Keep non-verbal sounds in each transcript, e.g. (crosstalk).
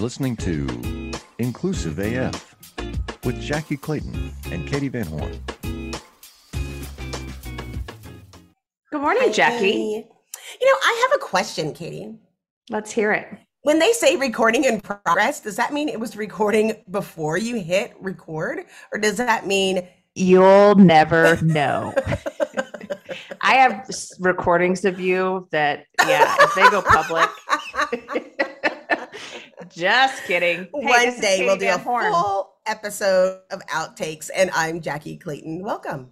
You're listening to Inclusive AF with Jackye Clayton and Katee Van Horn. Good morning, Hi, Jackye. Katee. You know, I have a question, Katee. Let's hear it. When they say recording in progress, does that mean it was recording before you hit record? Or does that mean You'll never know. (laughs) I have recordings of you that, yeah, if they go public, (laughs) just kidding. Hey, one day we'll do a Van Horn. full episode of outtakes? And I'm Jackye Clayton. Welcome.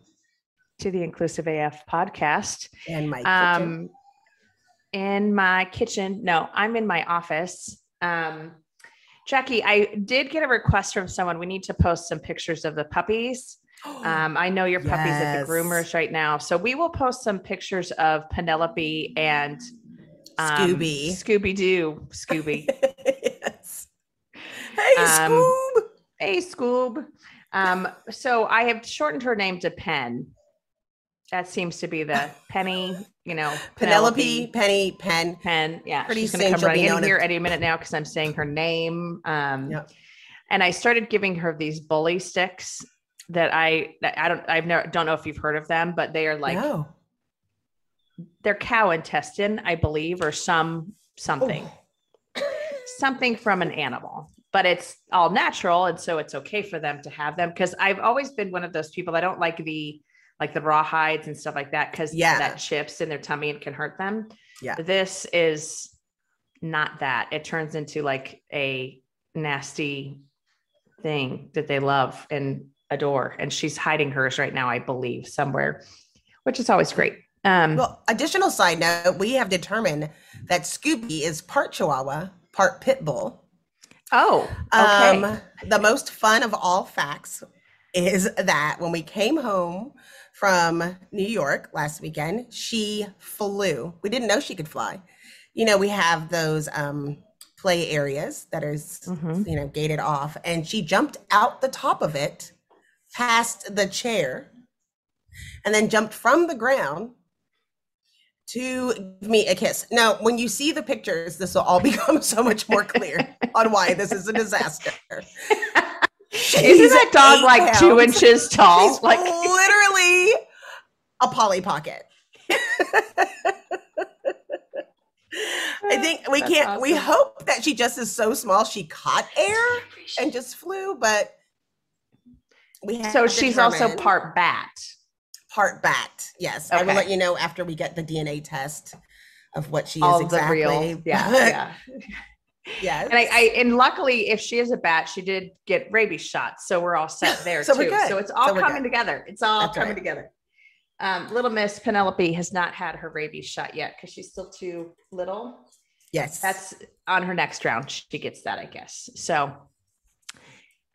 to the Inclusive AF podcast. And my kitchen. Um, in my kitchen, no, I'm in my office. Um, Jackye, I did get a request from someone. We need to post some pictures of the puppies. (gasps) Um, I know your puppy's at the groomers right now, so we will post some pictures of Penelope and um, Scooby. Scooby Doo, (laughs) Scooby. Hey, Um, Scoob. hey, Scoob. Um, so I have shortened her name to Pen. That seems to be the (laughs) Penny, you know, Penelope, Penny, Pen. Pen. Yeah, Pretty she's going to come running in here any minute now because I'm saying her name. Um, Yep. And I started giving her these bully sticks that I that I don't I've never don't know if you've heard of them, but they are like no. they're cow intestine, I believe, or some something Oh. something from an animal. But it's all natural, and so it's okay for them to have them. Because I've always been one of those people. I don't like the like the raw hides and stuff like that because Yeah. that chips in their tummy and can hurt them. Yeah. This is not that. It turns into like a nasty thing that they love and adore. And she's hiding hers right now, I believe, somewhere, which is always great. Um, Well, additional side note, we have determined that Scooby is part Chihuahua, part Pit Bull. Oh, okay. Um, the most fun of all facts is that when we came home from New York last weekend, she flew. We didn't know she could fly. You know, we have those um, play areas that are, Mhm. you know, gated off, and she jumped out the top of it, past the chair, and then jumped from the ground to give me a kiss. Now, when you see the pictures, this will all (laughs) become so much more clear on why this is a disaster. Isn't that dog eight like two inches tall? She's like literally a Polly Pocket. I (laughs) think we That's can't. We hope that she just is so small she caught air and just flew, but we have so she's also part bat. Part bat. Yes, I will let you know after we get the DNA test of what she All is the exactly. real, yeah, (laughs) yeah. yes. And I, I, and luckily, if she is a bat, she did get rabies shots, so we're all set (laughs) there So too. we're good. So it's all So coming good. together. It's all That's coming right. together. Um, little Miss Penelope has not had her rabies shot yet because she's still too little. yes. That's on her next round. She gets that, I guess. So,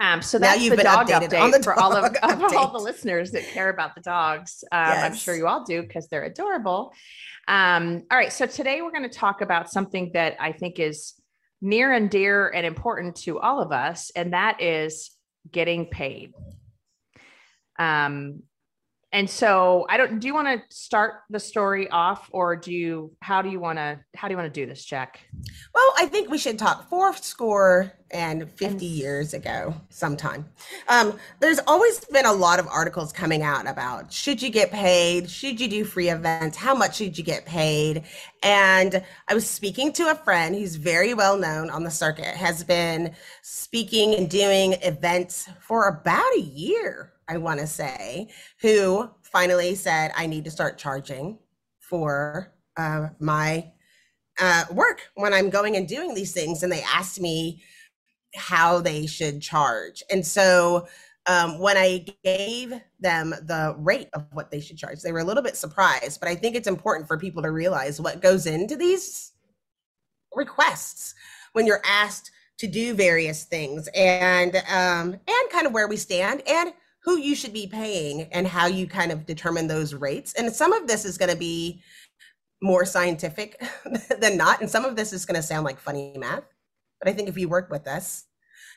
um, so Now that's you've the dog update the for all of, of all the listeners that care about the dogs. Um, I'm sure you all do because they're adorable. Um, all right, so today we're going to talk about something that I think is near and dear and important to all of us, and that is getting paid. Um, and so I don't. Do you want to start the story off, or do you? How do you want to? How do you want to do this, Jack? Well, I think we should talk four score and 50 And- years ago, sometime. Um, there's always been a lot of articles coming out about should you get paid? Should you do free events? How much should you get paid? And I was speaking to a friend who's very well known on the circuit, has been speaking and doing events for about a year, I want to say, who finally said, I need to start charging for uh, my uh, work when I'm going and doing these things, and they asked me how they should charge. And so um, when I gave them the rate of what they should charge, they were a little bit surprised. But I think it's important for people to realize what goes into these requests when you're asked to do various things, and um, and kind of where we stand, and who you should be paying, and how you kind of determine those rates. And some of this is going to be more scientific (laughs) than not. And some of this is going to sound like funny math. But I think if you work with us,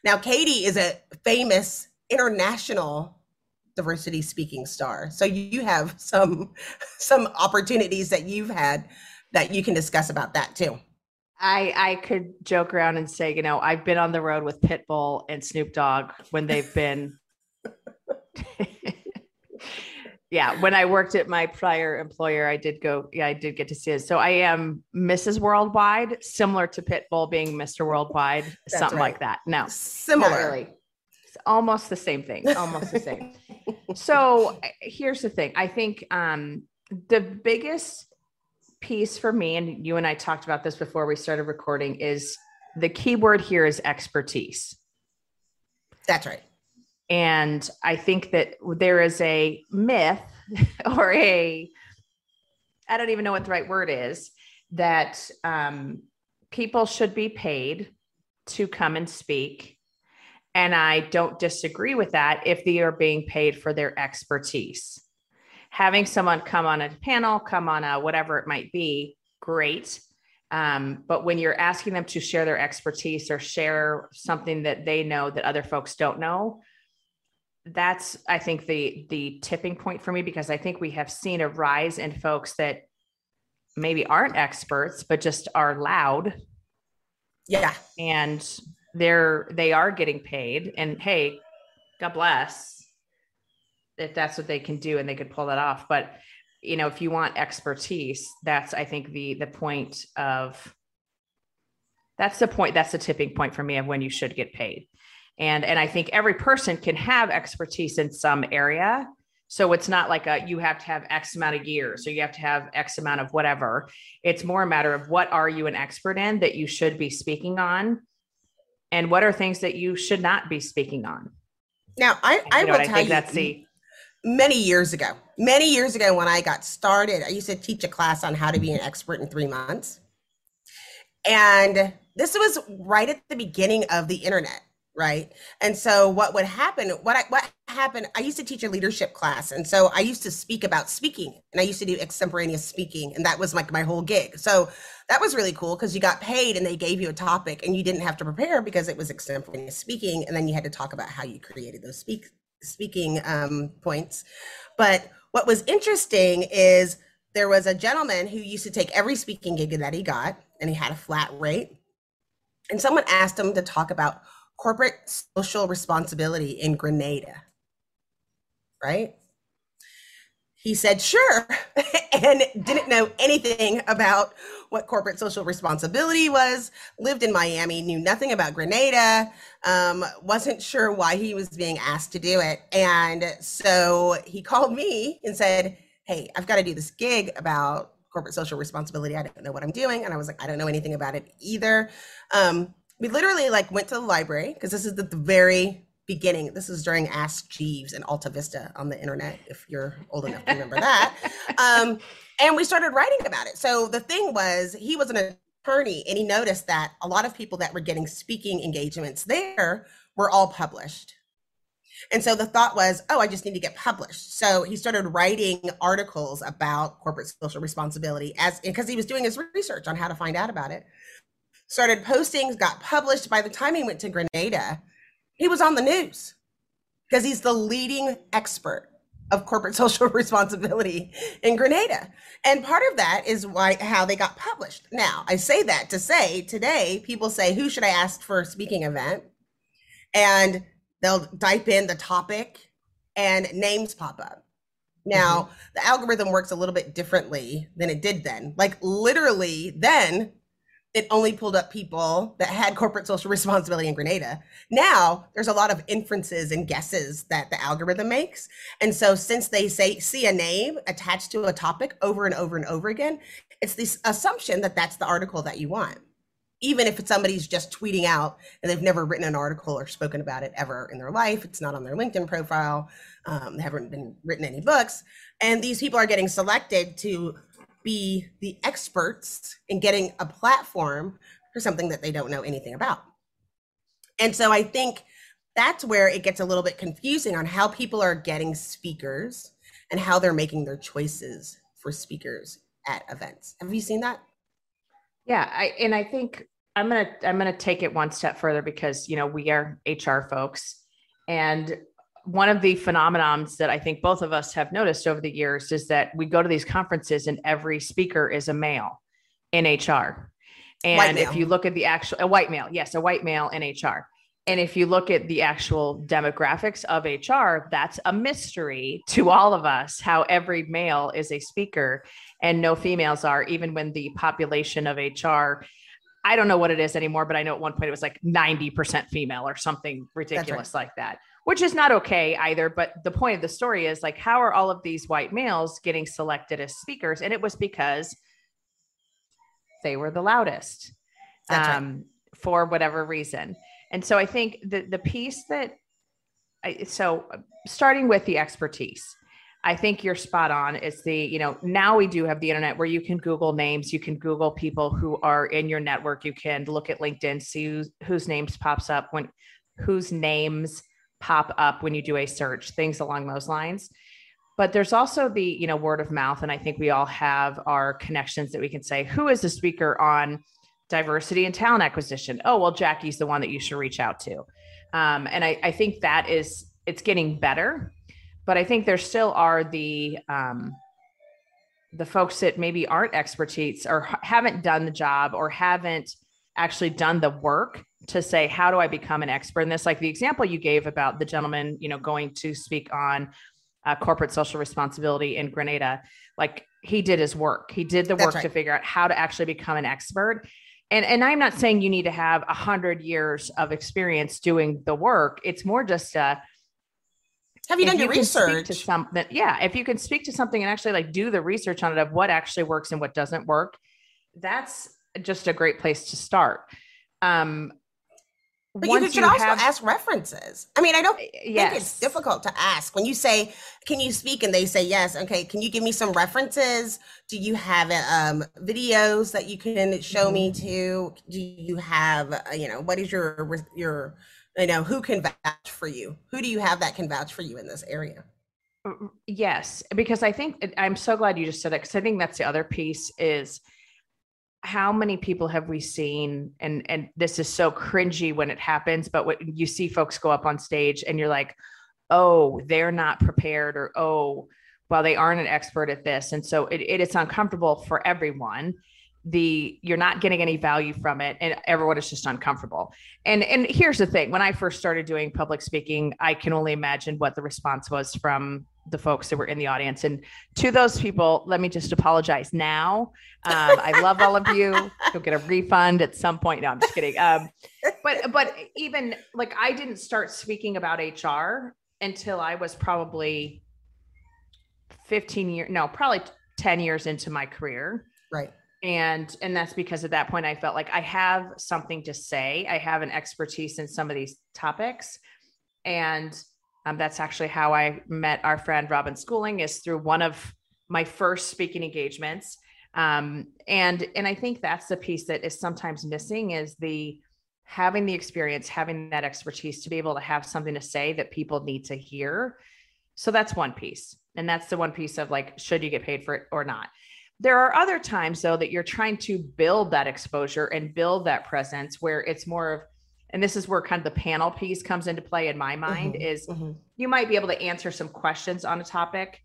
now Katee is a famous international diversity speaking star. So you have some (laughs) some opportunities that you've had that you can discuss about that too. I I could joke around and say, you know, I've been on the road with Pitbull and Snoop Dogg when they've (laughs) been (laughs) yeah, when I worked at my prior employer, I did go, yeah, I did get to see it. So I am Mrs. Worldwide, similar to Pitbull being Mr. Worldwide, That's something right. like that. No, Similar. really. It's almost the same thing. Almost the same. (laughs) So uh, here's the thing. I think um, the biggest piece for me, and you and I talked about this before we started recording, is the key word here is expertise. That's right. And I think that there is a myth (laughs) or a, I don't even know what the right word is, that um, people should be paid to come and speak. And I don't disagree with that if they are being paid for their expertise. Having someone come on a panel, come on a whatever it might be, great. Um, but when you're asking them to share their expertise or share something that they know that other folks don't know, that's I think the the tipping point for me because I think we have seen a rise in folks that maybe aren't experts but just are loud. Yeah. and they're they are getting paid. And hey god bless if that's what they can do and they could pull that off. But you know if you want expertise that's i think the the point of that's the point that's the tipping point for me of when you should get paid and and i think every person can have expertise in some area. So it's not like a you have to have x amount of years or you have to have x amount of whatever. It's more a matter of what are you an expert in that you should be speaking on and what are things that you should not be speaking on. Now, I, I you know will tell i think you, that's the many years ago, many years ago when I got started, I used to teach a class on how to be an expert in three months. And this was right at the beginning of the internet, right? And so what would happen, what I, what happened, I used to teach a leadership class. And so I used to speak about speaking and I used to do extemporaneous speaking. And that was like my whole gig. So that was really cool because you got paid and they gave you a topic and you didn't have to prepare because it was extemporaneous speaking. And then you had to talk about how you created those speak, speaking um, points. But what was interesting is there was a gentleman who used to take every speaking gig that he got and he had a flat rate. And someone asked him to talk about corporate social responsibility in Grenada. Right? He said, sure, (laughs) and didn't know anything about what corporate social responsibility was, lived in Miami, knew nothing about Grenada, um, wasn't sure why he was being asked to do it. And so he called me and said, Hey, I've got to do this gig about corporate social responsibility. I don't know what I'm doing. And I was like, I don't know anything about it either. Um, we literally like went to the library because this is the, the very beginning. This is during Ask Jeeves and Alta Vista on the internet, if you're old enough to remember that. (laughs) Um, and we started writing about it. So the thing was, he was an attorney and he noticed that a lot of people that were getting speaking engagements there were all published. And so the thought was, oh, I just need to get published. So he started writing articles about corporate social responsibility as because he was doing his research on how to find out about it. Started posting, got published. By the time he went to Grenada, he was on the news because he's the leading expert of corporate (laughs) social responsibility in Grenada. And part of that is why how they got published. Now, I say that to say today people say who should I ask for a speaking event? And they'll type in the topic and names pop up. Now, mm-hmm. the algorithm works a little bit differently than it did then. Like literally then it only pulled up people that had corporate social responsibility in Grenada. Now there's a lot of inferences and guesses that the algorithm makes. And so since they say see a name attached to a topic over and over and over again, it's this assumption that that's the article that you want. Even if it's somebody's just tweeting out and they've never written an article or spoken about it ever in their life, it's not on their LinkedIn profile, um, they haven't been written any books, and these people are getting selected to be the experts in getting a platform for something that they don't know anything about. And so I think that's where it gets a little bit confusing on how people are getting speakers and how they're making their choices for speakers at events. Have you seen that? Yeah, I and I think I'm gonna I'm gonna take it one step further because you know we are HR folks, and one of the phenomenons that I think both of us have noticed over the years is that we go to these conferences and every speaker is a male in HR. And if you look at the actual a white male, yes, a white male in HR. And if you look at the actual demographics of HR, that's a mystery to all of us how every male is a speaker and no females are, even when the population of HR, I don't know what it is anymore, but I know at one point it was like 90% female or something ridiculous right. like that, which is not okay either. But the point of the story is like, how are all of these white males getting selected as speakers? And it was because they were the loudest um, right. for whatever reason. And so I think the the piece that I, so starting with the expertise, I think you're spot on. It's the, you know, now we do have the internet where you can Google names, you can Google people who are in your network, you can look at LinkedIn, see who's, whose names pops up when whose names pop up when you do a search, things along those lines. But there's also the, you know, word of mouth. And I think we all have our connections that we can say, who is the speaker on diversity and talent acquisition. Oh, well, Jackye's the one that you should reach out to. Um, and I, I, think that is, it's getting better, but I think there still are the, um, the folks that maybe aren't expertise or haven't done the job or haven't actually done the work to say, how do I become an expert in this? Like the example you gave about the gentleman, you know, going to speak on uh, corporate social responsibility in Grenada, like he did his work. He did the work right. to figure out how to actually become an expert and and i'm not saying you need to have a hundred years of experience doing the work it's more just uh have you done your you research to something yeah if you can speak to something and actually like do the research on it of what actually works and what doesn't work that's just a great place to start um but you should you also have, ask references. I mean, I don't yes. think it's difficult to ask. When you say, "Can you speak?" and they say yes, okay. Can you give me some references? Do you have um, videos that you can show mm-hmm. me to? Do you have, uh, you know, what is your your, you know, who can vouch for you? Who do you have that can vouch for you in this area? Yes, because I think I'm so glad you just said that because I think that's the other piece is how many people have we seen? And and this is so cringy when it happens but what you see folks go up on stage and you're like oh they're not prepared or oh well they aren't an expert at this. And so it, it, it's uncomfortable for everyone. The you're not getting any value from it and everyone is just uncomfortable. And and here's the thing. When i first started doing public speaking i can only imagine what the response was from the folks that were in the audience. And to those people let me just apologize now. Um, i love all of you. You'll get a refund at some point. No i'm just kidding. Um, but but even like i didn't start speaking about hr until i was probably 15 years no probably 10 years into my career. Right. And and that's because at that point i felt like i have something to say. I have an expertise in some of these topics. And um, that's actually how i met our friend robin schooling is through one of my first speaking engagements. Um, and and i think that's the piece that is sometimes missing is the having the experience having that expertise to be able to have something to say that people need to hear. So that's one piece. And that's the one piece of like should you get paid for it or not? There are other times, though, that you're trying to build that exposure and build that presence where it's more of, and this is where kind of the panel piece comes into play in my mind mm-hmm, is mm-hmm. you might be able to answer some questions on a topic.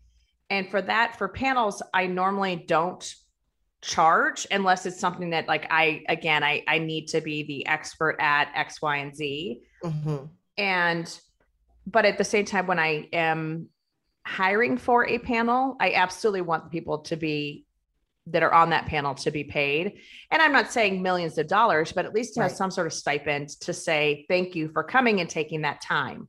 And for that, for panels, I normally don't charge unless it's something that like I again I I need to be the expert at X, Y, and Z. Mm-hmm. And but at the same time, when I am hiring for a panel, I absolutely want people to be that are on that panel to be paid. And I'm not saying millions of dollars, but at least to right. have some sort of stipend to say thank you for coming and taking that time.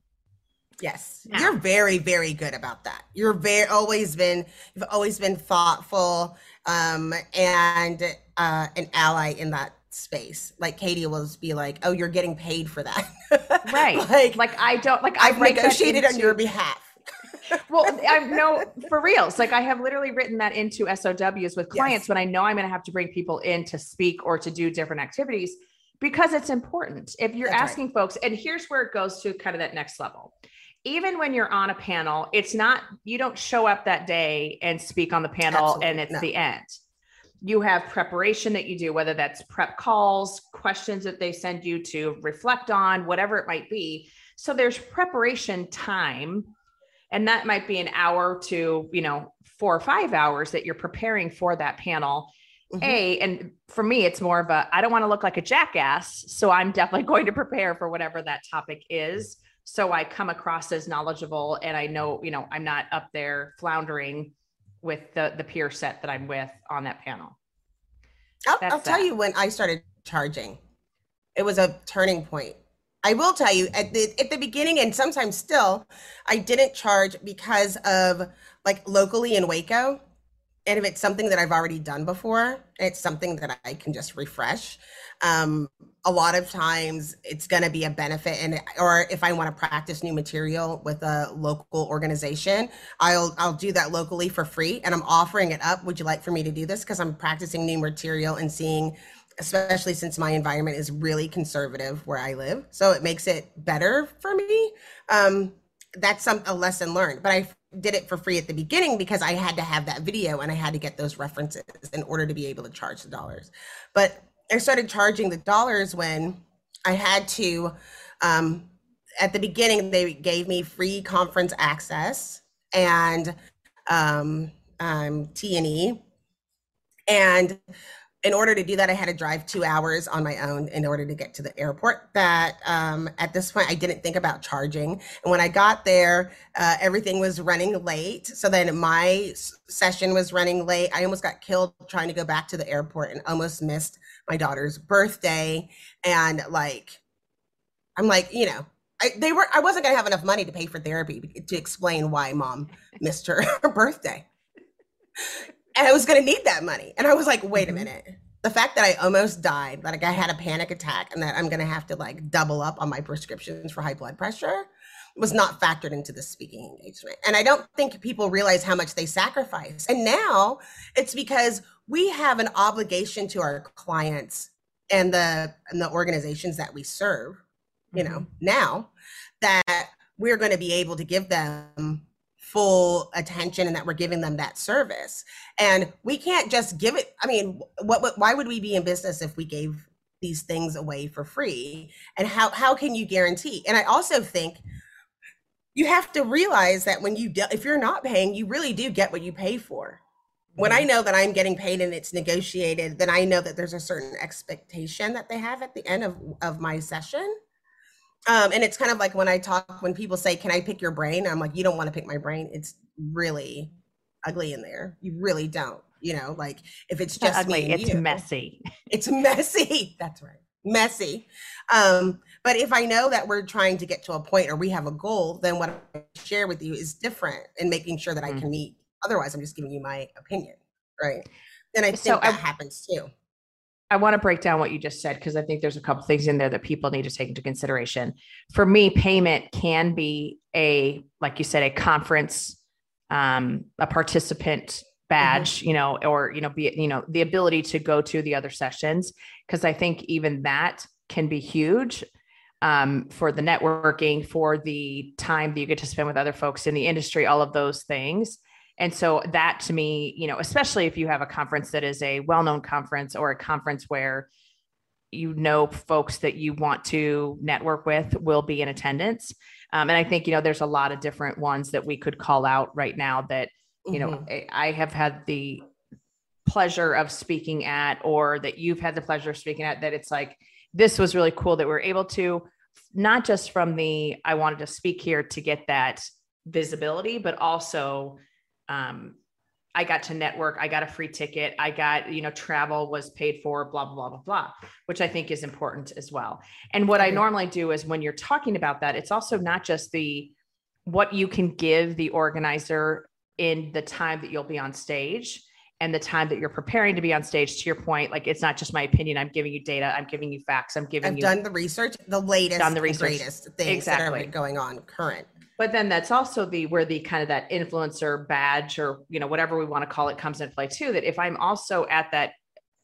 Yes. Now. You're very, very good about that. You're very always been you've always been thoughtful um and uh an ally in that space. Like Katee will be like, "Oh, you're getting paid for that." (laughs) right. like, like I don't like I've negotiated into, on your behalf well, (laughs) I know for reals. Like I have literally written that into SOWs with clients yes. when I know I'm going to have to bring people in to speak or to do different activities because it's important. If you're That's asking right. folks, and here's where it goes to kind of that next level. Even when you're on a panel, it's not, you don't show up that day and speak on the panel Absolutely. and it's the end. You have preparation that you do, whether that's prep calls, questions that they send you to reflect on, whatever it might be. So there's preparation time and that might be an hour to you know four or five hours that you're preparing for that panel. Mm-hmm. a and for me it's more of a i don't want to look like a jackass so i'm definitely (laughs) going to prepare for whatever that topic is. So i come across as knowledgeable and i know you know i'm not up there floundering with the the peer set that i'm with on that panel. I'll, I'll tell you when i started charging. It was a turning point I will tell you at the at the beginning and sometimes still, I didn't charge because of like locally in Waco and if it's something that I've already done before, it's something that I can just refresh. Um, a lot of times it's going to be a benefit and or if I want to practice new material with a local organization, I'll I'll do that locally for free and I'm offering it up. Would you like for me to do this because I'm practicing new material and seeing especially since my environment is really conservative where I live. So it makes it better for me. Um, that's some a lesson learned, but I did it for free at the beginning because I had to have that video and I had to get those references in order to be able to charge the dollars. But I started charging the dollars when I had to. Um, at the beginning, they gave me free conference access and um, um, T and E, and in order to do that, I had to drive two hours on my own in order to get to the airport. That um, at this point, I didn't think about charging. And when I got there, uh, everything was running late. So then my session was running late. I almost got killed trying to go back to the airport and almost missed my daughter's birthday. And like, I'm like, you know, I, they were. I wasn't gonna have enough money to pay for therapy to explain why mom missed her, (laughs) her birthday and I was going to need that money. And I was like, wait a mm-hmm. minute. The fact that I almost died, that like I had a panic attack, and that I'm going to have to like double up on my prescriptions for high blood pressure was not factored into the speaking engagement. And I don't think people realize how much they sacrifice. And now it's because we have an obligation to our clients and the and the organizations that we serve, you know, mm-hmm. now that we're going to be able to give them full attention and that we're giving them that service. And we can't just give it. I mean, what, what why would we be in business if we gave these things away for free? And how how can you guarantee? And I also think you have to realize that when you de- if you're not paying, you really do get what you pay for. When I mm-hmm. know that I'm getting paid and it's negotiated, then I know that there's a certain expectation that they have at the end of, of my session um, and it's kind of like when I talk, when people say, Can I pick your brain? I'm like, You don't want to pick my brain. It's really ugly in there. You really don't. You know, like if it's just ugly, it's you, messy. It's messy. (laughs) That's right. Messy. Um, but if I know that we're trying to get to a point or we have a goal, then what I share with you is different and making sure that mm-hmm. I can meet. Otherwise, I'm just giving you my opinion. Right. And I think so that I, happens too. I want to break down what you just said because I think there's a couple things in there that people need to take into consideration. For me, payment can be a, like you said, a conference, um, a participant badge, mm-hmm. you know, or you know, be you know, the ability to go to the other sessions because I think even that can be huge um, for the networking, for the time that you get to spend with other folks in the industry, all of those things. And so that to me, you know, especially if you have a conference that is a well-known conference or a conference where you know folks that you want to network with will be in attendance. Um, and I think, you know, there's a lot of different ones that we could call out right now that, you mm-hmm. know, I have had the pleasure of speaking at, or that you've had the pleasure of speaking at, that it's like, this was really cool that we we're able to, not just from the, I wanted to speak here to get that visibility, but also um, I got to network. I got a free ticket. I got, you know, travel was paid for, blah, blah, blah, blah, blah, which I think is important as well. And what I normally do is when you're talking about that, it's also not just the what you can give the organizer in the time that you'll be on stage and the time that you're preparing to be on stage to your point like it's not just my opinion i'm giving you data i'm giving you facts i'm giving I've you done the research the latest done the research. greatest things exactly. that are going on current but then that's also the where the kind of that influencer badge or you know whatever we want to call it comes into play too that if i'm also at that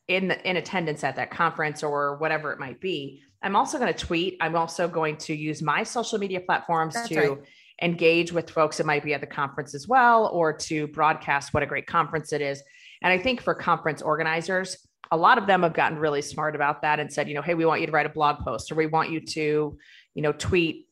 in the, in attendance at that conference or whatever it might be i'm also going to tweet i'm also going to use my social media platforms that's to right. engage with folks that might be at the conference as well or to broadcast what a great conference it is and i think for conference organizers a lot of them have gotten really smart about that and said you know hey we want you to write a blog post or we want you to you know tweet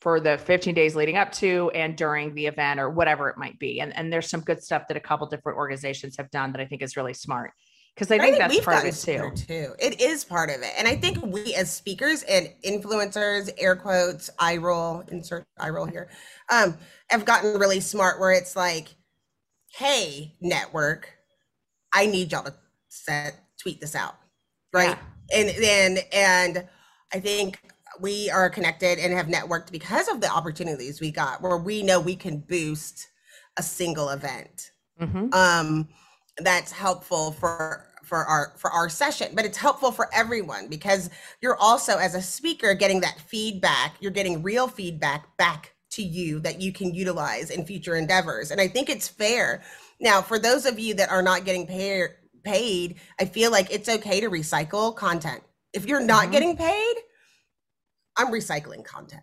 for the 15 days leading up to and during the event or whatever it might be. And, and there's some good stuff that a couple different organizations have done that I think is really smart. because I think, I think that's part of it too. too. It is part of it, and I think we as speakers and influencers, air quotes, eye roll, insert eye roll here, um, have gotten really smart. Where it's like, hey, network, I need y'all to set tweet this out, right? Yeah. And then and I think we are connected and have networked because of the opportunities we got, where we know we can boost a single event. Mm-hmm. Um, that's helpful for for our for our session but it's helpful for everyone because you're also as a speaker getting that feedback you're getting real feedback back to you that you can utilize in future endeavors and i think it's fair now for those of you that are not getting paid paid i feel like it's okay to recycle content if you're not mm-hmm. getting paid i'm recycling content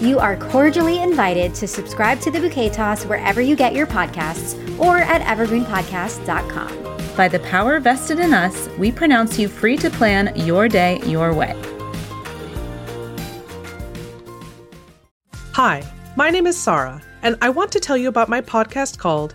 You are cordially invited to subscribe to the Bouquet Toss wherever you get your podcasts or at evergreenpodcast.com. By the power vested in us, we pronounce you free to plan your day your way. Hi, my name is Sarah, and I want to tell you about my podcast called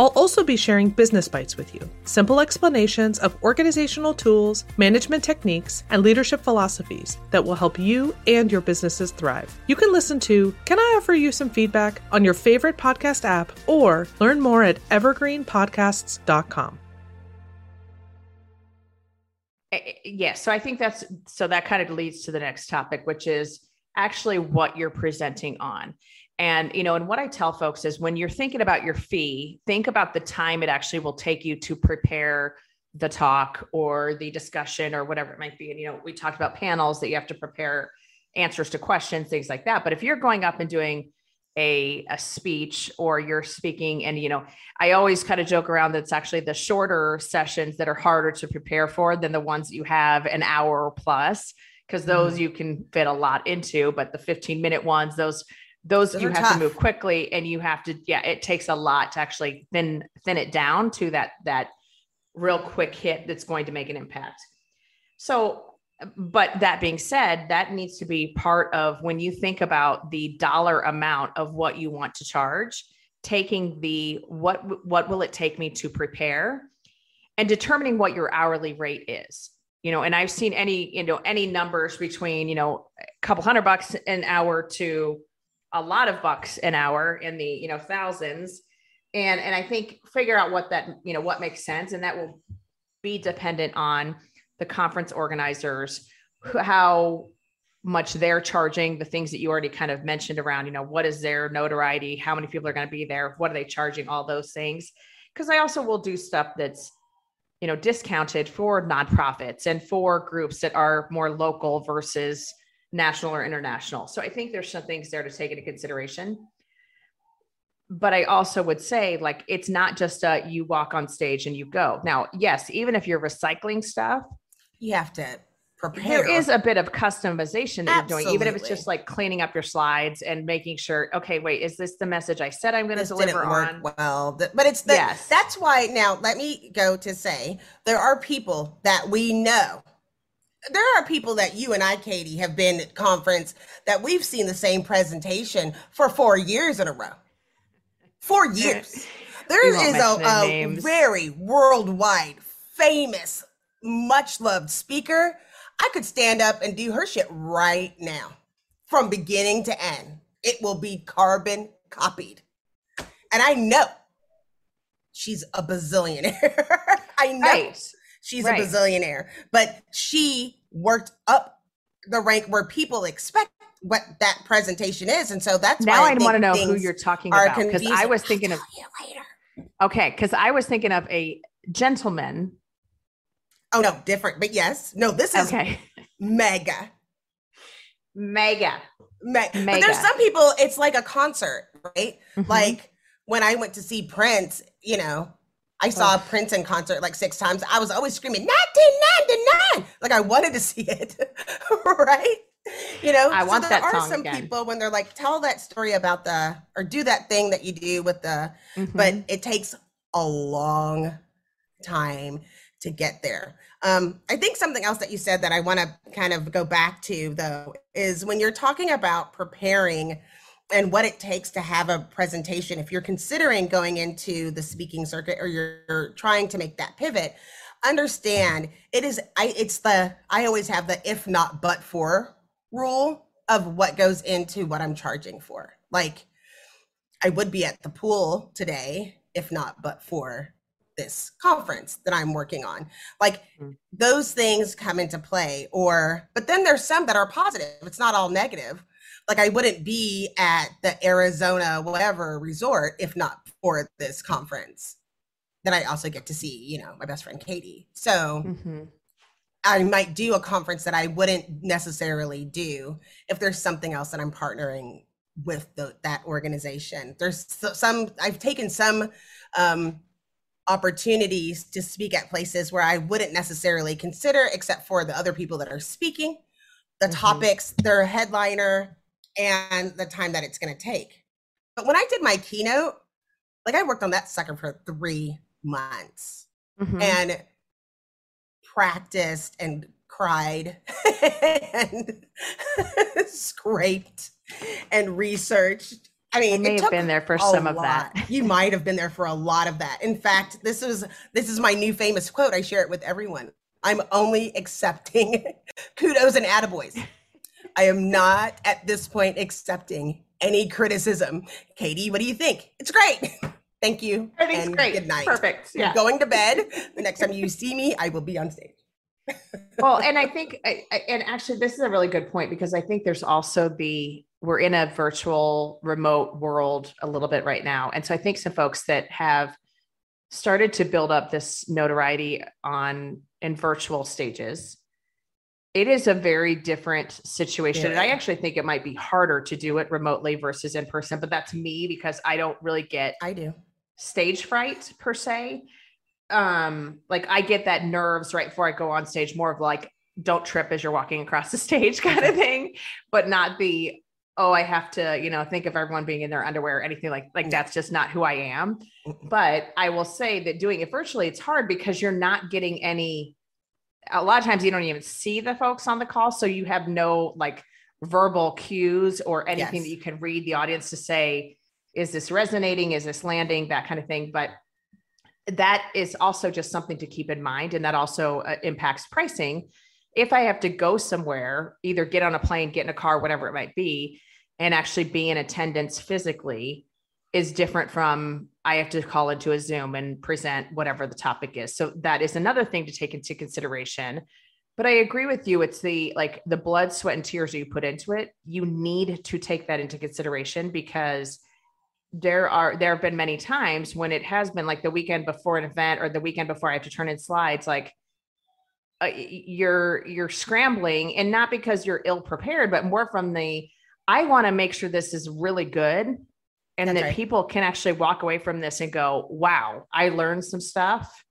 I'll also be sharing business bites with you simple explanations of organizational tools, management techniques, and leadership philosophies that will help you and your businesses thrive. You can listen to Can I Offer You Some Feedback on your favorite podcast app or learn more at evergreenpodcasts.com. Yes. Eh, eh, yeah, so I think that's so that kind of leads to the next topic, which is actually what you're presenting on. And, you know, and what I tell folks is when you're thinking about your fee, think about the time it actually will take you to prepare the talk or the discussion or whatever it might be. And, you know, we talked about panels that you have to prepare answers to questions, things like that. But if you're going up and doing a, a speech or you're speaking, and, you know, I always kind of joke around that it's actually the shorter sessions that are harder to prepare for than the ones that you have an hour plus because those mm-hmm. you can fit a lot into, but the 15 minute ones, those those, those you have tough. to move quickly and you have to yeah it takes a lot to actually thin thin it down to that that real quick hit that's going to make an impact so but that being said that needs to be part of when you think about the dollar amount of what you want to charge taking the what what will it take me to prepare and determining what your hourly rate is you know and i've seen any you know any numbers between you know a couple hundred bucks an hour to a lot of bucks an hour in the you know thousands. And and i think figure out what that you know what makes sense. And that will be dependent on the conference organizers how much they're charging the things that you already kind of mentioned around you know what is their notoriety how many people are going to be there what are they charging all those things. Because i also will do stuff that's you know discounted for nonprofits and for groups that are more local versus national or international. So I think there's some things there to take into consideration. But I also would say, like, it's not just a you walk on stage and you go. Now, yes, even if you're recycling stuff, you have to prepare. There is a bit of customization that Absolutely. you're doing, even if it's just like cleaning up your slides and making sure, okay, wait, is this the message I said I'm going to deliver on? Well, but it's the, yes. that's why now let me go to say there are people that we know there are people that you and I, Katee, have been at conference that we've seen the same presentation for four years in a row. Four years. (laughs) There is a, a very worldwide, famous, much loved speaker. I could stand up and do her shit right now from beginning to end. It will be carbon copied. And I know she's a bazillionaire. (laughs) I know. Right. She's right. a bazillionaire, but she worked up the rank where people expect what that presentation is. And so that's now why I, want to know who you're talking about because I was thinking of you later. okay because I was thinking of a gentleman. Oh no, different. But yes, no, this is Okay, mega. mega. Me- But there's some people, it's like a concert, right? Mhm. Like when I went to see Prince, you know, I saw Prince in concert like six times. I was always screaming 1999, like I wanted to (laughs) see it, (laughs) right? You know, I want there that are some again. people when they're like, tell that story about the or do that thing that you do with the, but Mhm. it takes a long time to get there. Um, I think something else that you said that I want to kind of go back to though is when you're talking about preparing and what it takes to have a presentation, if you're considering going into the speaking circuit or you're, you're trying to make that pivot, understand it is I it's the I always have the if not but for rule of what goes into what I'm charging for. Like I would be at the pool today if not but for this conference that I'm working on. Like Mm. those things come into play or but then there's some that are positive. It's not all negative. Like I wouldn't be at the Arizona whatever resort if not for this conference. That I also get to see, you know, my best friend Katee. So Mhm. I might do a conference that I wouldn't necessarily do if there's something else that I'm partnering with the, that organization. There's some I've taken some um, opportunities to speak at places where I wouldn't necessarily consider, except for the other people that are speaking, the Mhm. topics, their headliner, and the time that it's going to take. But when I did my keynote, like I worked on that sucker for three months Mhm. and practiced and cried (laughs) and (laughs) scraped and researched. I I mean, may it have been there for some of that. you might have been there for a lot of that. In fact, this is this is my new famous quote. I share it with everyone. I'm only accepting (laughs) kudos and attaboys. I am not at this point accepting any criticism. Katee, what do you think? It's great. (laughs) Thank you. Everything's and great. Good night. Perfect. You're Yeah. going to bed. The next time you see me, I will be on stage. (laughs) well and i think and actually this is a really good point because i think there's also the we're in a virtual remote world a little bit right now and so i think some folks that have started to build up this notoriety on in virtual stages it is a very different situation and i actually think it might be harder to do it remotely versus in person but that's me because i don't really get I do. stage fright per se. Um, like I get that nerves right before I go on stage, more of like, don't trip as you're walking across the (laughs) stage kind of thing, but not the, oh, I have to, you know, think of everyone being in their underwear or anything like, like that's just not who I am. But I will say that doing it virtually, it's hard because you're not getting any, a lot of times you don't even see the folks on the call. So you have no like verbal cues or anything Yes. that you can read the audience to say, is this resonating? Is this landing? That kind of thing. But that is also just something to keep in mind. And that also uh, impacts pricing. If I have to go somewhere, either get on a plane, get in a car, whatever it might be, and actually be in attendance physically is different from I have to call into a Zoom and present whatever the topic is. So that is another thing to take into consideration. But I agree with you. It's the like the blood, sweat, and tears you put into it. You need to take that into consideration because there are there have been many times when it has been like the weekend before an event or the weekend before I have to turn in slides, like uh, you're you're scrambling and not because you're ill prepared, but more from the I want to make sure this is really good and That's that right. people can actually walk away from this and go, wow, I learned some stuff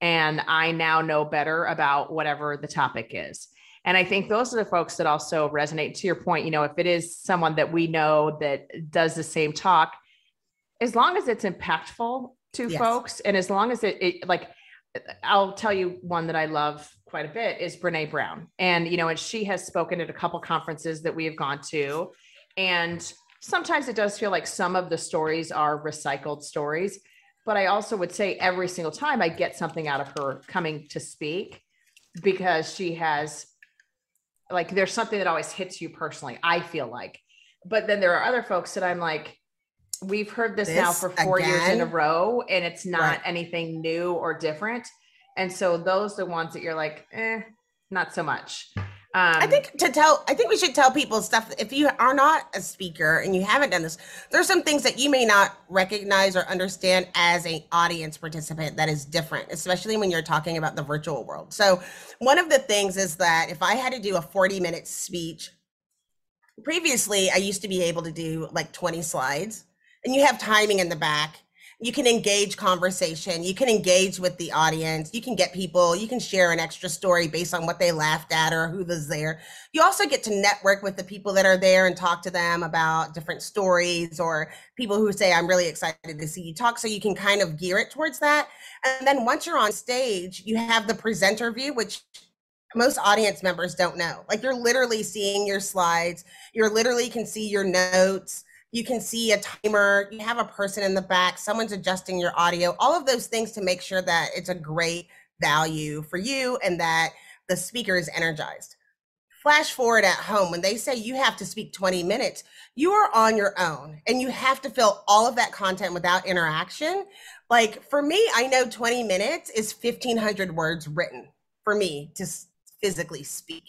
and I now know better about whatever the topic is. And I think those are the folks that also resonate to your point. You know, if it is someone that we know that does the same talk, as long as it's impactful to Yes. folks and as long as it, it like, I'll tell you one that I love quite a bit is Brene Brown. And, you know, and she has spoken at a couple conferences that we have gone to. And sometimes it does feel like some of the stories are recycled stories. But I also would say every single time I get something out of her coming to speak because she has, like, there's something that always hits you personally, I feel like. But then there are other folks that I'm like, we've heard this, now for four years in a row, and it's not Right. anything new or different. And so those are the ones that you're like, eh, not so much. Um, I think to tell, I think we should tell people stuff. If you are not a speaker and you haven't done this, there's some things that you may not recognize or understand as an audience participant that is different, especially when you're talking about the virtual world. So, one of the things is that if I had to do a 40 minute speech, previously I used to be able to do like 20 slides, and you have timing in the back you can engage conversation you can engage with the audience you can get people you can share an extra story based on what they laughed at or who was there. You also get to network with the people that are there and talk to them about different stories or people who say i'm really excited to see you talk. So you can kind of gear it towards that. And then once you're on stage you have the presenter view which most audience members don't know. Like you're literally seeing your slides. You're literally can see your notes you can see a timer you have a person in the back someone's adjusting your audio all of those things to make sure that it's a great value for you and that the speaker is energized. Flash forward at home when they say you have to speak 20 minutes you are on your own and you have to fill all of that content without interaction. Like for me i know 20 minutes is 1500 words written for me to physically speak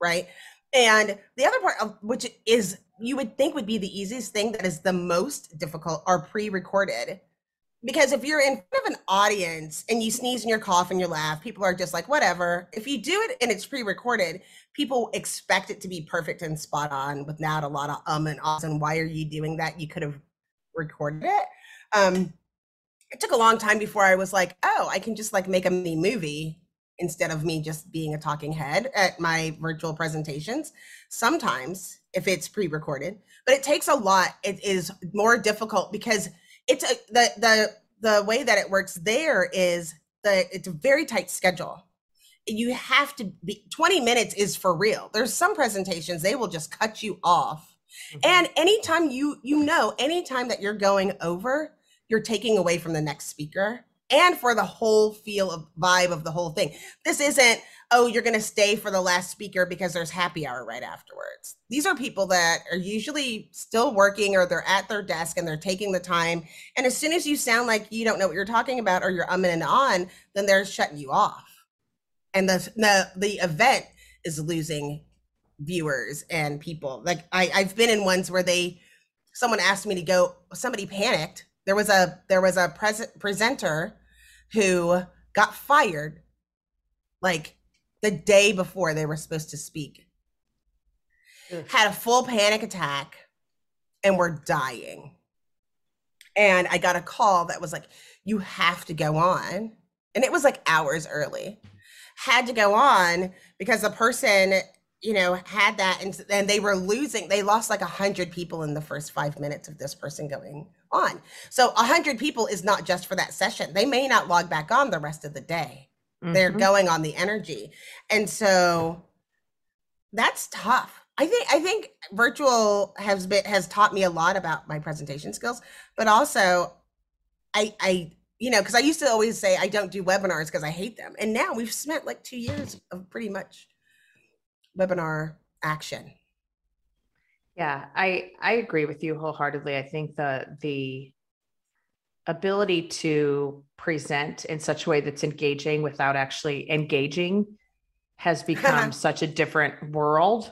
right? And the other part of which is you would think would be the easiest thing that is the most difficult are pre-recorded. Because if you're in front of an audience and you sneeze and you cough and you laugh people are just like whatever. If you do it and it's pre-recorded people expect it to be perfect and spot on without a lot of um and ahs and why are you doing that? You could have recorded it. Um it took a long time before i was like oh i can just like make a mini movie instead of me just being a talking head at my virtual presentations. Sometimes if it's pre-recorded but it takes a lot. It is more difficult because it's a, the the the way that it works there is the it's a very tight schedule. You have to be 20 minutes is for real. There's some presentations they will just cut you off. Mm-hmm. and anytime you you know anytime that you're going over you're taking away from the next speaker and for the whole feel of vibe of the whole thing. This isn't, oh, you're going to stay for the last speaker because there's happy hour right afterwards. These are people that are usually still working or they're at their desk and they're taking the time. And as soon as you sound like you don't know what you're talking about or you're umming and on, then they're shutting you off. And the the, the event is losing viewers and people. Like I, I've been in ones where they someone asked me to go, somebody panicked. There was a there was a pres- presenter who got fired like the day before they were supposed to speak. Ugh. Had a full panic attack and were dying. And I got a call that was like, you have to go on. And it was like hours early. Had to go on because the person, you know, had that and, and they were losing. They lost like a hundred people in the first five minutes of this person going on. So 100 people is not just for that session. They may not log back on the rest of the day. Mm-hmm. They're going on the energy. And so that's tough. I think I think virtual has been has taught me a lot about my presentation skills, but also I I you know, because I used to always say I don't do webinars because I hate them. And now we've spent like two years of pretty much webinar action. Yeah, I I agree with you wholeheartedly. I think the the ability to present in such a way that's engaging without actually engaging has become (laughs) such a different world.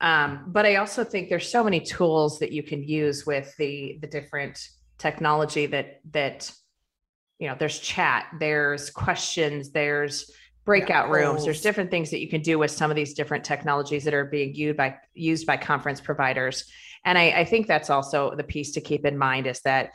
Um, but I also think there's so many tools that you can use with the the different technology that that you know there's chat, there's questions, there's breakout rooms. There's different things that you can do with some of these different technologies that are being used by used by conference providers. And I, I think that's also the piece to keep in mind is that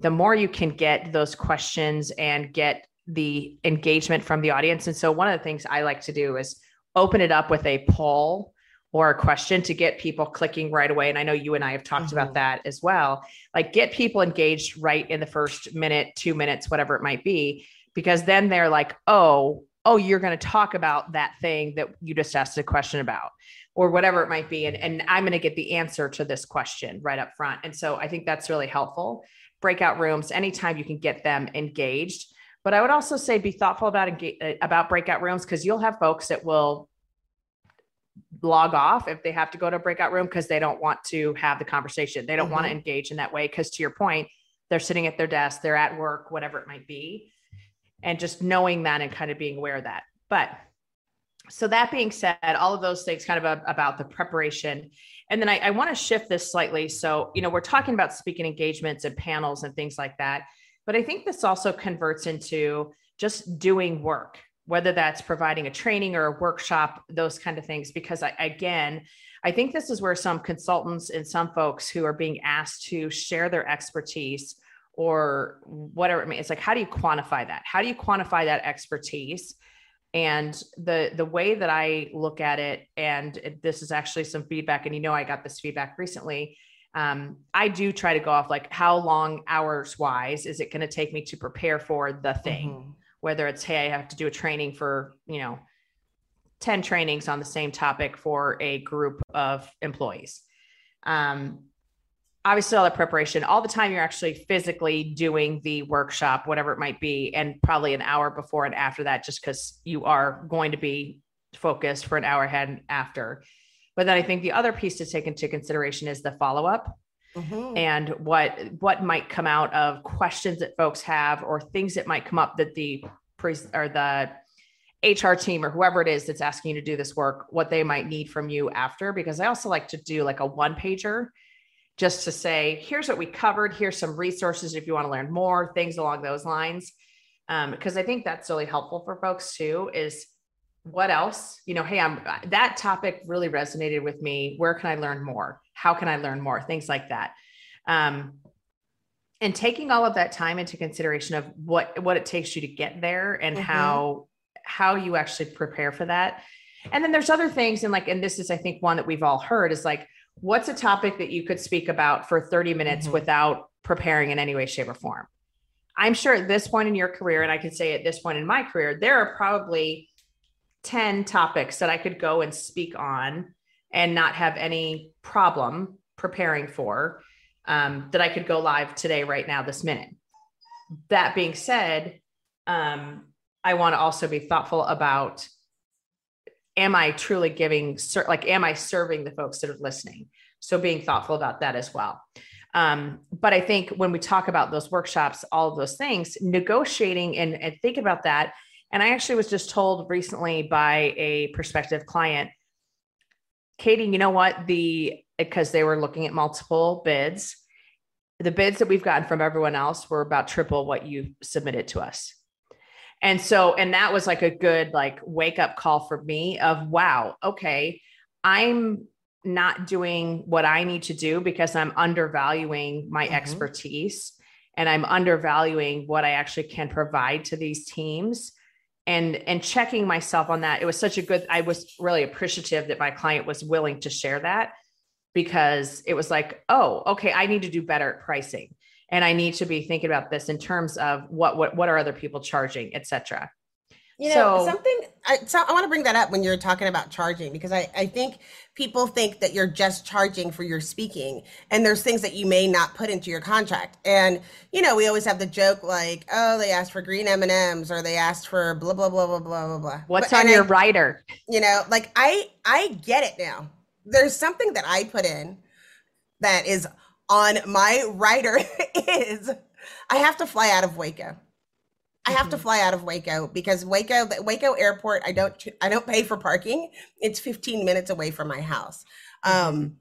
the more you can get those questions and get the engagement from the audience. And so one of the things i like to do is open it up with a poll or a question to get people clicking right away. And i know you and i have talked mm-hmm. about that as well. Like get people engaged right in the first minute two minutes whatever it might be because then they're like oh oh, you're going to talk about that thing that you just asked a question about or whatever it might be. And, and I'm going to get the answer to this question right up front. And so I think that's really helpful. Breakout rooms, anytime you can get them engaged. But I would also say be thoughtful about about breakout rooms because you'll have folks that will log off if they have to go to a breakout room because they don't want to have the conversation. They don't mm-hmm. want to engage in that way because to your point, they're sitting at their desk, they're at work, whatever it might be and just knowing that and kind of being aware of that. But so that being said, all of those things kind of about the preparation. And then I, I want to shift this slightly. So, you know, we're talking about speaking engagements and panels and things like that. But I think this also converts into just doing work, whether that's providing a training or a workshop, those kind of things. Because I, again, I think this is where some consultants and some folks who are being asked to share their expertise or whatever it means, it's like, how do you quantify that? How do you quantify that expertise? And the the way that I look at it, and this is actually some feedback, and you know, I got this feedback recently. Um, I do try to go off like how long hours wise is it going to take me to prepare for the thing? Mm-hmm whether it's hey i have to do a training for you know 10 trainings on the same topic for a group of employees um, obviously all the preparation all the time you're actually physically doing the workshop whatever it might be and probably an hour before and after that just because you are going to be focused for an hour ahead and after but then i think the other piece to take into consideration is the follow-up mm-hmm. and what what might come out of questions that folks have or things that might come up that the pre or the HR team or whoever it is that's asking you to do this work, what they might need from you after. Because I also like to do like a one pager just to say, here's what we covered. Here's some resources if you want to learn more, things along those lines. Um, because I think that's really helpful for folks too. Is what else? You know, hey, I'm that topic really resonated with me. Where can I learn more? How can I learn more? Things like that. Um, and taking all of that time into consideration of what what it takes you to get there and mm-hmm. how how you actually prepare for that. And then there's other things, and like, and this is I think one that we've all heard is like, what's a topic that you could speak about for 30 minutes mm-hmm. without preparing in any way, shape, or form? I'm sure at this point in your career, and I can say at this point in my career, there are probably 10 topics that I could go and speak on and not have any problem preparing for um, that I could go live today, right now, this minute. That being said, um, I want to also be thoughtful about am I truly giving, like, am I serving the folks that are listening? So being thoughtful about that as well. Um, but I think when we talk about those workshops, all of those things, negotiating and, and think about that. And I actually was just told recently by a prospective client, Katee, you know what? The because they were looking at multiple bids. The bids that we've gotten from everyone else were about triple what you submitted to us. And so, and that was like a good like wake up call for me of wow, okay, I'm not doing what I need to do because I'm undervaluing my mm-hmm. expertise and I'm undervaluing what I actually can provide to these teams and and checking myself on that. It was such a good I was really appreciative that my client was willing to share that because it was like, oh, okay, I need to do better at pricing. And I need to be thinking about this in terms of what what what are other people charging, etc. You know, so, something I so I want to bring that up when you're talking about charging because I, I think people think that you're just charging for your speaking and there's things that you may not put into your contract. And you know, we always have the joke like, oh, they asked for green M&Ms or they asked for blah blah blah blah blah blah blah. What's but, on your I, rider? You know, like I I get it now there's something that I put in that is on my writer (laughs) is I have to fly out of Waco. I have mm-hmm. to fly out of Waco because Waco Waco Airport I don't I don't pay for parking. It's 15 minutes away from my house. Mm-hmm. Um,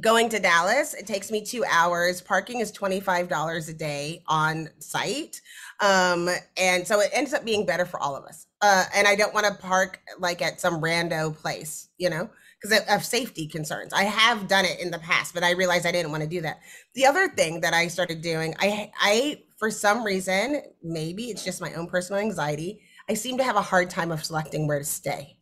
going to Dallas, it takes me 2 hours. Parking is $25 a day on site. Um, and so it ends up being better for all of us. Uh, and I don't want to park like at some rando place, you know because of safety concerns. I have done it in the past, but I realized I didn't want to do that. The other thing that I started doing, I I for some reason, maybe it's just my own personal anxiety, I seem to have a hard time of selecting where to stay.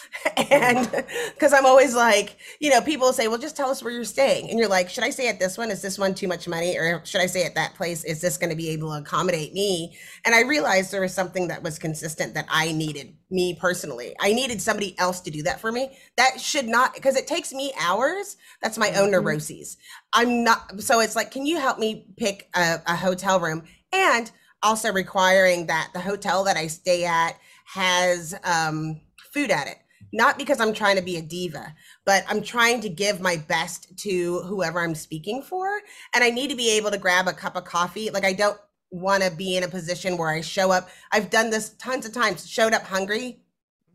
(laughs) and because I'm always like, you know, people say, well, just tell us where you're staying. And you're like, should I stay at this one? Is this one too much money? Or should I stay at that place? Is this going to be able to accommodate me? And I realized there was something that was consistent that I needed, me personally. I needed somebody else to do that for me. That should not, because it takes me hours. That's my own mm-hmm. neuroses. I'm not, so it's like, can you help me pick a, a hotel room? And also requiring that the hotel that I stay at has um, food at it not because I'm trying to be a diva, but I'm trying to give my best to whoever I'm speaking for. And I need to be able to grab a cup of coffee. Like, I don't want to be in a position where I show up. I've done this tons of times, showed up hungry,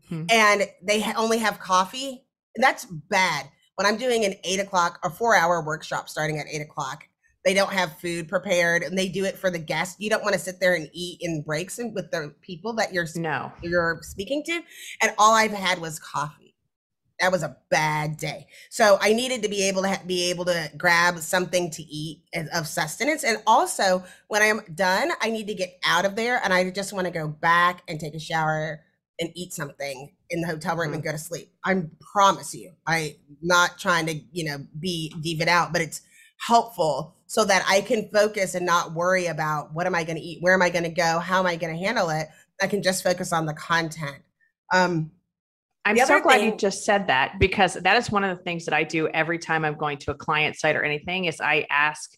Hmm. and they only have coffee. That's bad. When I'm doing an eight o'clock or four hour workshop starting at eight o'clock, they don't have food prepared and they do it for the guests. You don't want to sit there and eat in breaks and with the people that you're No. you're speaking to. And all I've had was coffee. That was a bad day. So I needed to be able to ha- be able to grab something to eat as- of sustenance. And also, when I'm done, I need to get out of there and I just want to go back and take a shower and eat something in the hotel room and mm-hmm. go to sleep. I promise you. I'm not trying to, you know, be diva out, but it's helpful so that I can focus and not worry about what am I going to eat, where am I going to go, how am I going to handle it. I can just focus on the content. Um, I'm so glad you just said that because that is one of the things that I do every time I'm going to a client site or anything is I ask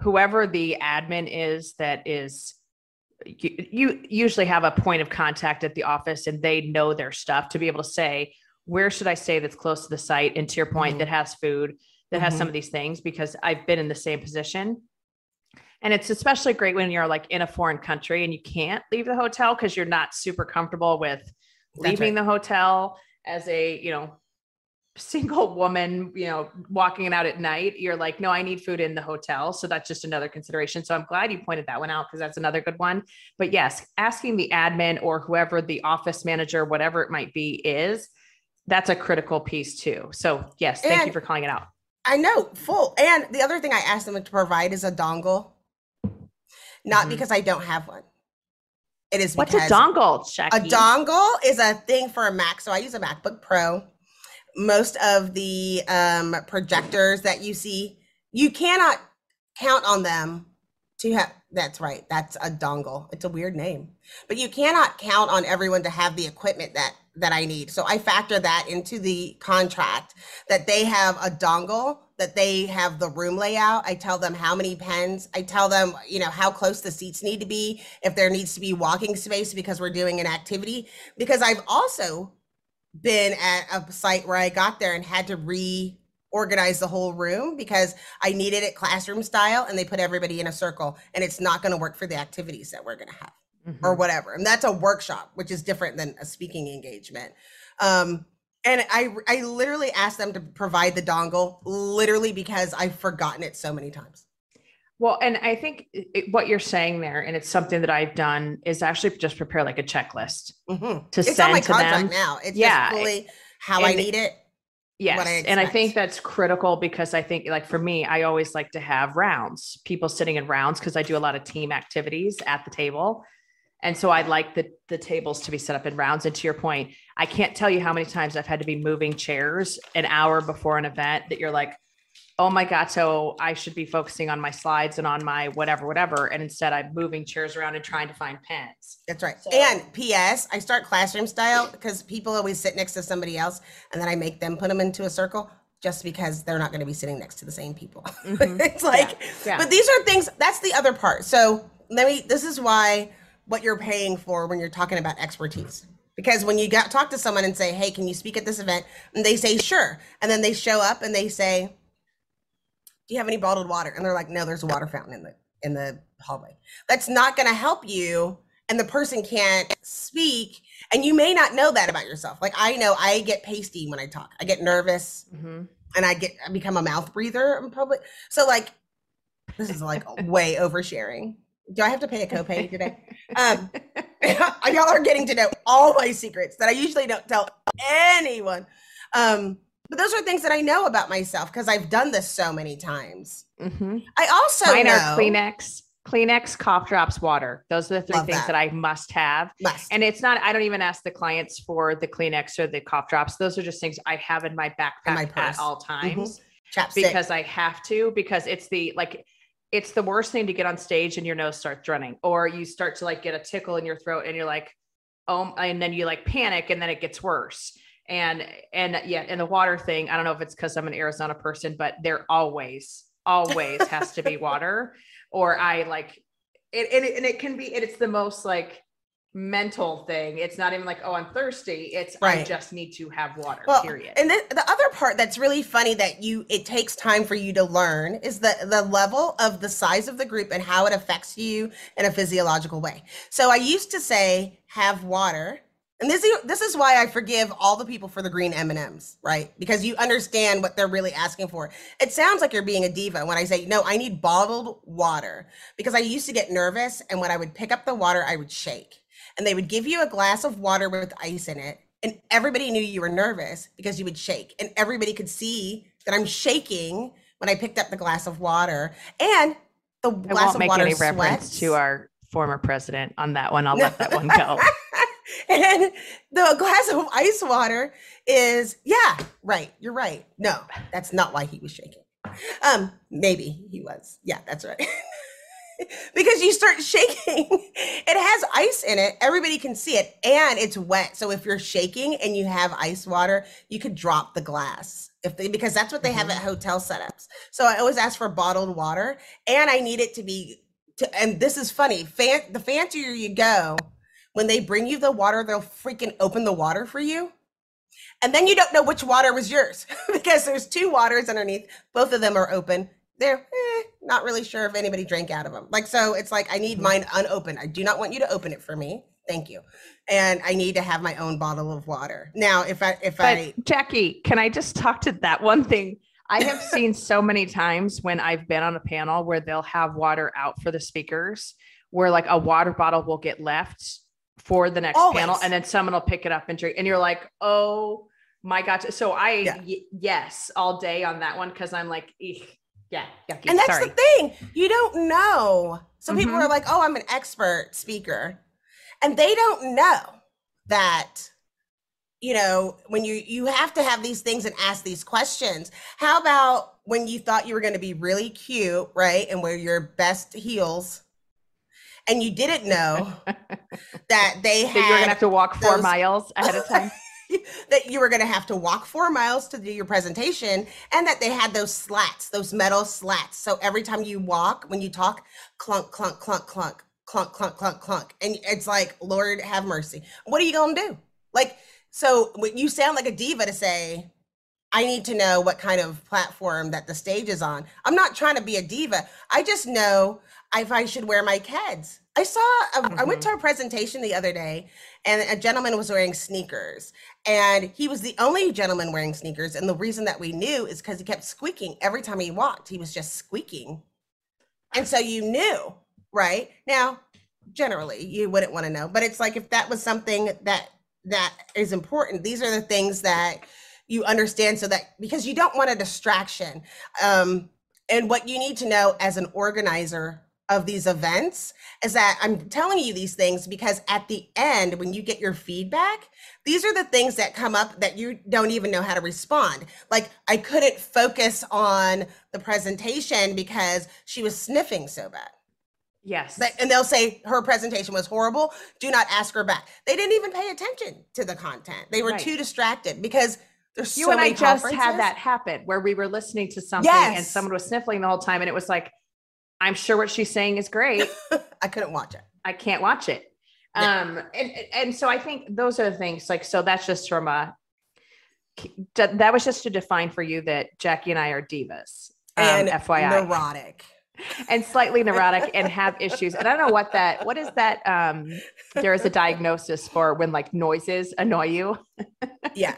whoever the admin is that is you, you usually have a point of contact at the office and they know their stuff to be able to say where should I stay that's close to the site and to your point Mhm. that has food that has Mhm. some of these things because I've been in the same position. And it's especially great when you're like in a foreign country and you can't leave the hotel because you're not super comfortable with That's leaving right. the hotel as a you know single (laughs) woman you know walking out at night. You're like no i need food in the hotel. So that's just another consideration. So i'm glad you pointed that one out because that's another good one. But yes asking the admin or whoever the office manager whatever it might be is that's a critical piece too. So yes thank you for calling it out I know, full. And the other thing I asked them to provide is a dongle, not Mhm. because I don't have one. It is what's a dongle, dongle A dongle is a thing for a Mac. So I use a MacBook Pro. Most of the um, projectors that you see, you cannot count on them to have. That's right. That's a dongle. It's a weird name, but you cannot count on everyone to have the equipment that that I need. So I factor that into the contract that they have a dongle, that they have the room layout. I tell them how many pens. I tell them, you know, how close the seats need to be, if there needs to be walking space because we're doing an activity. Because I've also been at a site where I got there and had to reorganize the whole room because I needed it classroom style and they put everybody in a circle and it's not going to work for the activities that we're going to have or Mhm. whatever. And that's a workshop, which is different than a speaking engagement. Um, and I, I literally asked them to provide the dongle literally because I've forgotten it so many times. Well, and I think it- what you're saying there, and it's something that I've done, is actually just prepare like a checklist Mhm. to It's send on my to contract them. now. It's Yeah, just fully how I need it. Yes. I and I think that's critical because I think, like, for me, I always like to have rounds, people sitting in rounds, because I do a lot of team activities at the table. And so I'd like the, the tables to be set up in rounds. And to your point, I can't tell you how many times I've had to be moving chairs an hour before an event that you're like, oh my God, so I should be focusing on my slides and on my whatever, whatever. And instead I'm moving chairs around and trying to find pens. That's right. So- and P.S. I start classroom style because people always sit next to somebody else, and then I make them put them into a circle just because they're not going to be sitting next to the same people. Mhm. (laughs) it's like, yeah. but these are things. That's the other part. So let me. This is why what you're paying for when you're talking about expertise. Because when you got talk to someone and say, "Hey, can you speak at this event?" and they say, "Sure," and then they show up and they say, "Do you have any bottled water?" and they're like, "No, there's a water fountain in the in the hallway." That's not going to help you, and the person can't speak, and you may not know that about yourself. Like I know I get pasty when I talk. I get nervous Mhm. and I get I become a mouth breather in public. So like this is like (laughs) way oversharing. Do I have to pay a copay today? (laughs) Um, (laughs) y'all are getting to know all my secrets that I usually don't tell anyone. Um, but those are things that I know about myself because I've done this so many times. Mhm. I also Mine know are Kleenex, Kleenex, cough drops, water. Those are the three Love things that. that I must have. must. And it's not, I don't even ask the clients for the Kleenex or the cough drops. Those are just things I have in my backpack In my at all times chapstick. because I have to, because it's the like, it's the worst thing to get on stage and your nose starts running, or you start to like get a tickle in your throat and you're like, oh, and then you like panic and then it gets worse. And, and yeah, and the water thing, I don't know if it's because I'm an Arizona person, but there always, always (laughs) has to be water, or I like it, it, and it can be, it's the most like mental thing. It's not even like, oh, I'm thirsty. It's I just need to have water. well, period. and then the other part that's really funny that you it takes time for you to learn is the the level of the size of the group and how it affects you in a physiological way. So I used to say have water And this is this is why I forgive all the people for the green M&Ms, right? Because you understand what they're really asking for. It sounds like you're being a diva when I say, "No, I need bottled water." Because I used to get nervous and when I would pick up the water, I would shake. And they would give you a glass of water with ice in it, and everybody knew you were nervous because you would shake. And everybody could see that I'm shaking when I picked up the glass of water. And the I glass won't of make water any reference to our former president on that one. I'll (laughs) let that one go. (laughs) (laughs) and the glass of ice water is yeah right you're right. No that's not why he was shaking. Um maybe he was. Yeah that's right. (laughs) Because you start shaking (laughs) it has ice in it everybody can see it and it's wet. So if you're shaking and you have ice water you could drop the glass if they because that's what they have at hotel setups. So i always ask for bottled water and i need it to be to, and this is funny fan, the fancier you go when they bring you the water they'll freaking open the water for you. And then you don't know which water was yours (laughs) because there's two waters underneath. Both of them are open. They're eh, not really sure if anybody drank out of them like so it's like i need mine unopened. I do not want you to open it for me. Thank you. And i need to have my own bottle of water. Now if i if But i Jackye, can I just talk to that one thing? I have seen so many times when I've been on a panel where they'll have water out for the speakers, where like a water bottle will get left for the next panel, and then someone will pick it up and drink, and you're like, oh my god. So I Yeah. y- yes all day on that one because I'm like, "Eek, yeah, yucky. and that's Sorry. the thing you don't know some people Mhm. are like oh i'm an expert speaker and they don't know that you know when you you have to have these things and ask these questions how about when you thought you were going to be really cute right and wear your best heels and you didn't know (laughs) that they that you're gonna have to walk four those- miles ahead of time. (laughs) that you were going to have to walk four miles to do your presentation and that they had those slats, those metal slats. So every time you walk, when you talk, clunk, clunk, clunk, clunk, clunk, clunk, clunk, clunk. And it's like, Lord have mercy. What are you going to do? Like, so you sound like a diva to say, I need to know what kind of platform that the stage is on. I'm not trying to be a diva. I just know if I should wear my Keds. I saw, I went to a presentation the other day and a gentleman was wearing sneakers and he was the only gentleman wearing sneakers. And the reason that we knew is because he kept squeaking every time he walked, he was just squeaking. And so you knew, right? Now, generally, you wouldn't want to know, but it's like if that was something that that is important, these are the things that you understand so that because you don't want a distraction. Um, and what you need to know as an organizer of these events is that I'm telling you these things because at the end, when you get your feedback, these are the things that come up that you don't even know how to respond. Like, I couldn't focus on the presentation because she was sniffing so bad. Yes. That- and they'll say her presentation was horrible. Do not ask her back. They didn't even pay attention to the content. They were Right. too distracted because there's you so and I just had that happen where we were listening to something and someone was sniffling the whole time, and it was like, I'm sure what she's saying is great. (laughs) I couldn't watch it. I can't watch it. Yeah. Um, and and so I think those are the things. Like, so that's just from a that was just to define for you that Jackye and I are divas. Um, And FYI, neurotic. and slightly neurotic (laughs) and have issues. And I don't know what that. What is that? Um, there is a diagnosis for when like noises annoy you. (laughs) Yeah.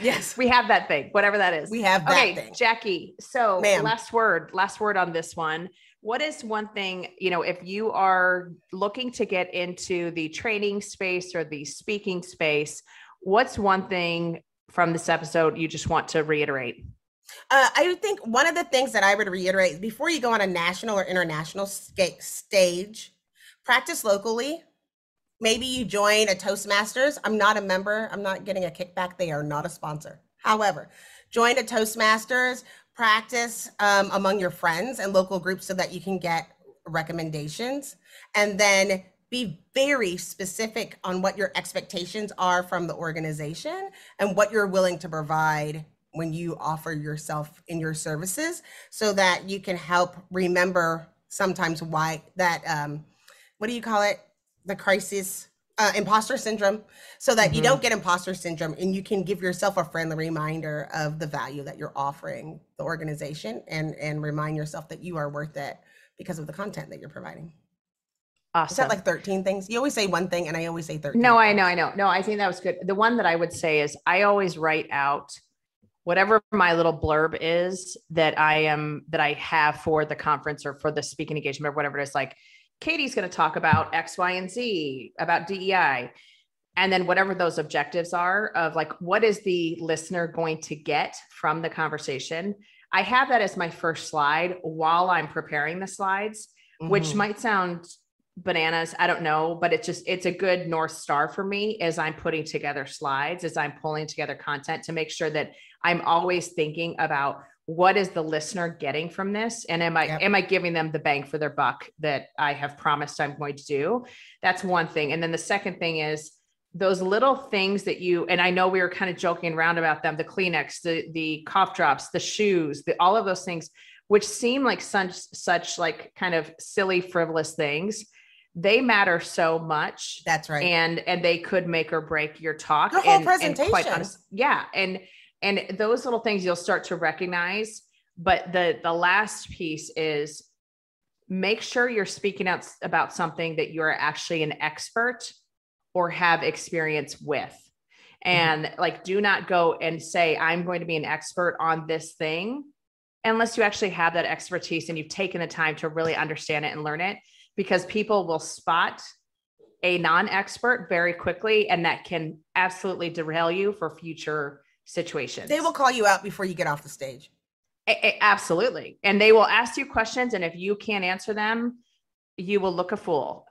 Yes. We have that thing, whatever that is. We have that okay, thing. Jackye. So Ma'am. last word, last word on this one. What is one thing, you know, if you are looking to get into the training space or the speaking space, what's one thing from this episode you just want to reiterate? Uh, I think one of the things that I would reiterate before you go on a national or international stage, practice locally. Maybe you join a Toastmasters. I'm not a member. I'm not getting a kickback. They are not a sponsor. However, join a Toastmasters, practice um, among your friends and local groups so that you can get recommendations. And then be very specific on what your expectations are from the organization and what you're willing to provide when you offer yourself in your services so that you can help remember sometimes why that um what do you call it the crisis uh, imposter syndrome so that you Mhm. don't get imposter syndrome and you can give yourself a friendly reminder of the value that you're offering the organization and and remind yourself that you are worth it because of the content that you're providing Awesome. Is that like 13 things? You always say one thing and I always say 13. No, I know, I know. No, I think that was good. The one that I would say is I always write out whatever my little blurb is that I am that I have for the conference or for the speaking engagement or whatever it is. Like Katee's going to talk about X, Y, and Z about DEI. And then whatever those objectives are of like what is the listener going to get from the conversation? I have that as my first slide while I'm preparing the slides, which Mhm. might sound bananas i don't know but it's just it's a good north star for me as i'm putting together slides as i'm pulling together content to make sure that i'm always thinking about what is the listener getting from this and am i Yep. am i giving them the bang for their buck that i have promised i'm going to do that's one thing and then the second thing is those little things that you and i know we were kind of joking around about them the kleenex the the cough drops the shoes the all of those things which seem like such such like kind of silly frivolous things they matter so much That's right. and and they could make or break your talk Your whole and, and presentation. honest, yeah and and those little things you'll start to recognize but the the last piece is make sure you're speaking out about something that you're actually an expert or have experience with. Mm-hmm. And like do not go and say i'm going to be an expert on this thing unless you actually have that expertise and you've taken the time to really understand it and learn it because people will spot a non-expert very quickly and that can absolutely derail you for future situations they will call you out before you get off the stage. A- a- absolutely and they will ask you questions and if you can't answer them you will look a fool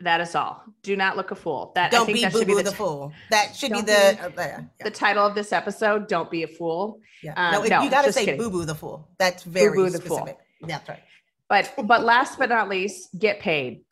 that is all do not look a fool that i Don't think be that boo should be boo the, the, t- fool. That should be the, be uh, yeah, the title of this episode don't be a fool yeah. uh, no, no, you got to say boo boo the fool. That's very Boo-boo the fool. specific. That's right. but but last but not least get paid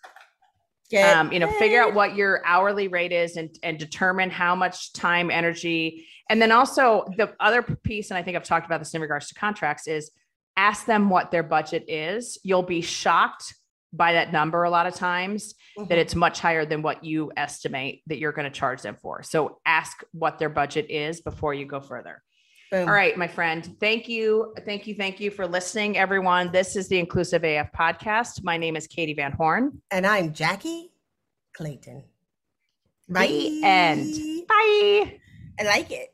Get um, you know, figure out what your hourly rate is and, and determine how much time, energy, and then also the other piece, and I think I've talked about this in regards to contracts, is ask them what their budget is. You'll be shocked by that number a lot of times that Mhm. it's much higher than what you estimate that you're going to charge them for. So ask what their budget is before you go further. Boom. All right, my friend. Thank you. Thank you. Thank you for listening, everyone. This is the Inclusive AF podcast. My name is Katee Van Horn. And I'm Jackye Clayton. The end. Bye. I like it.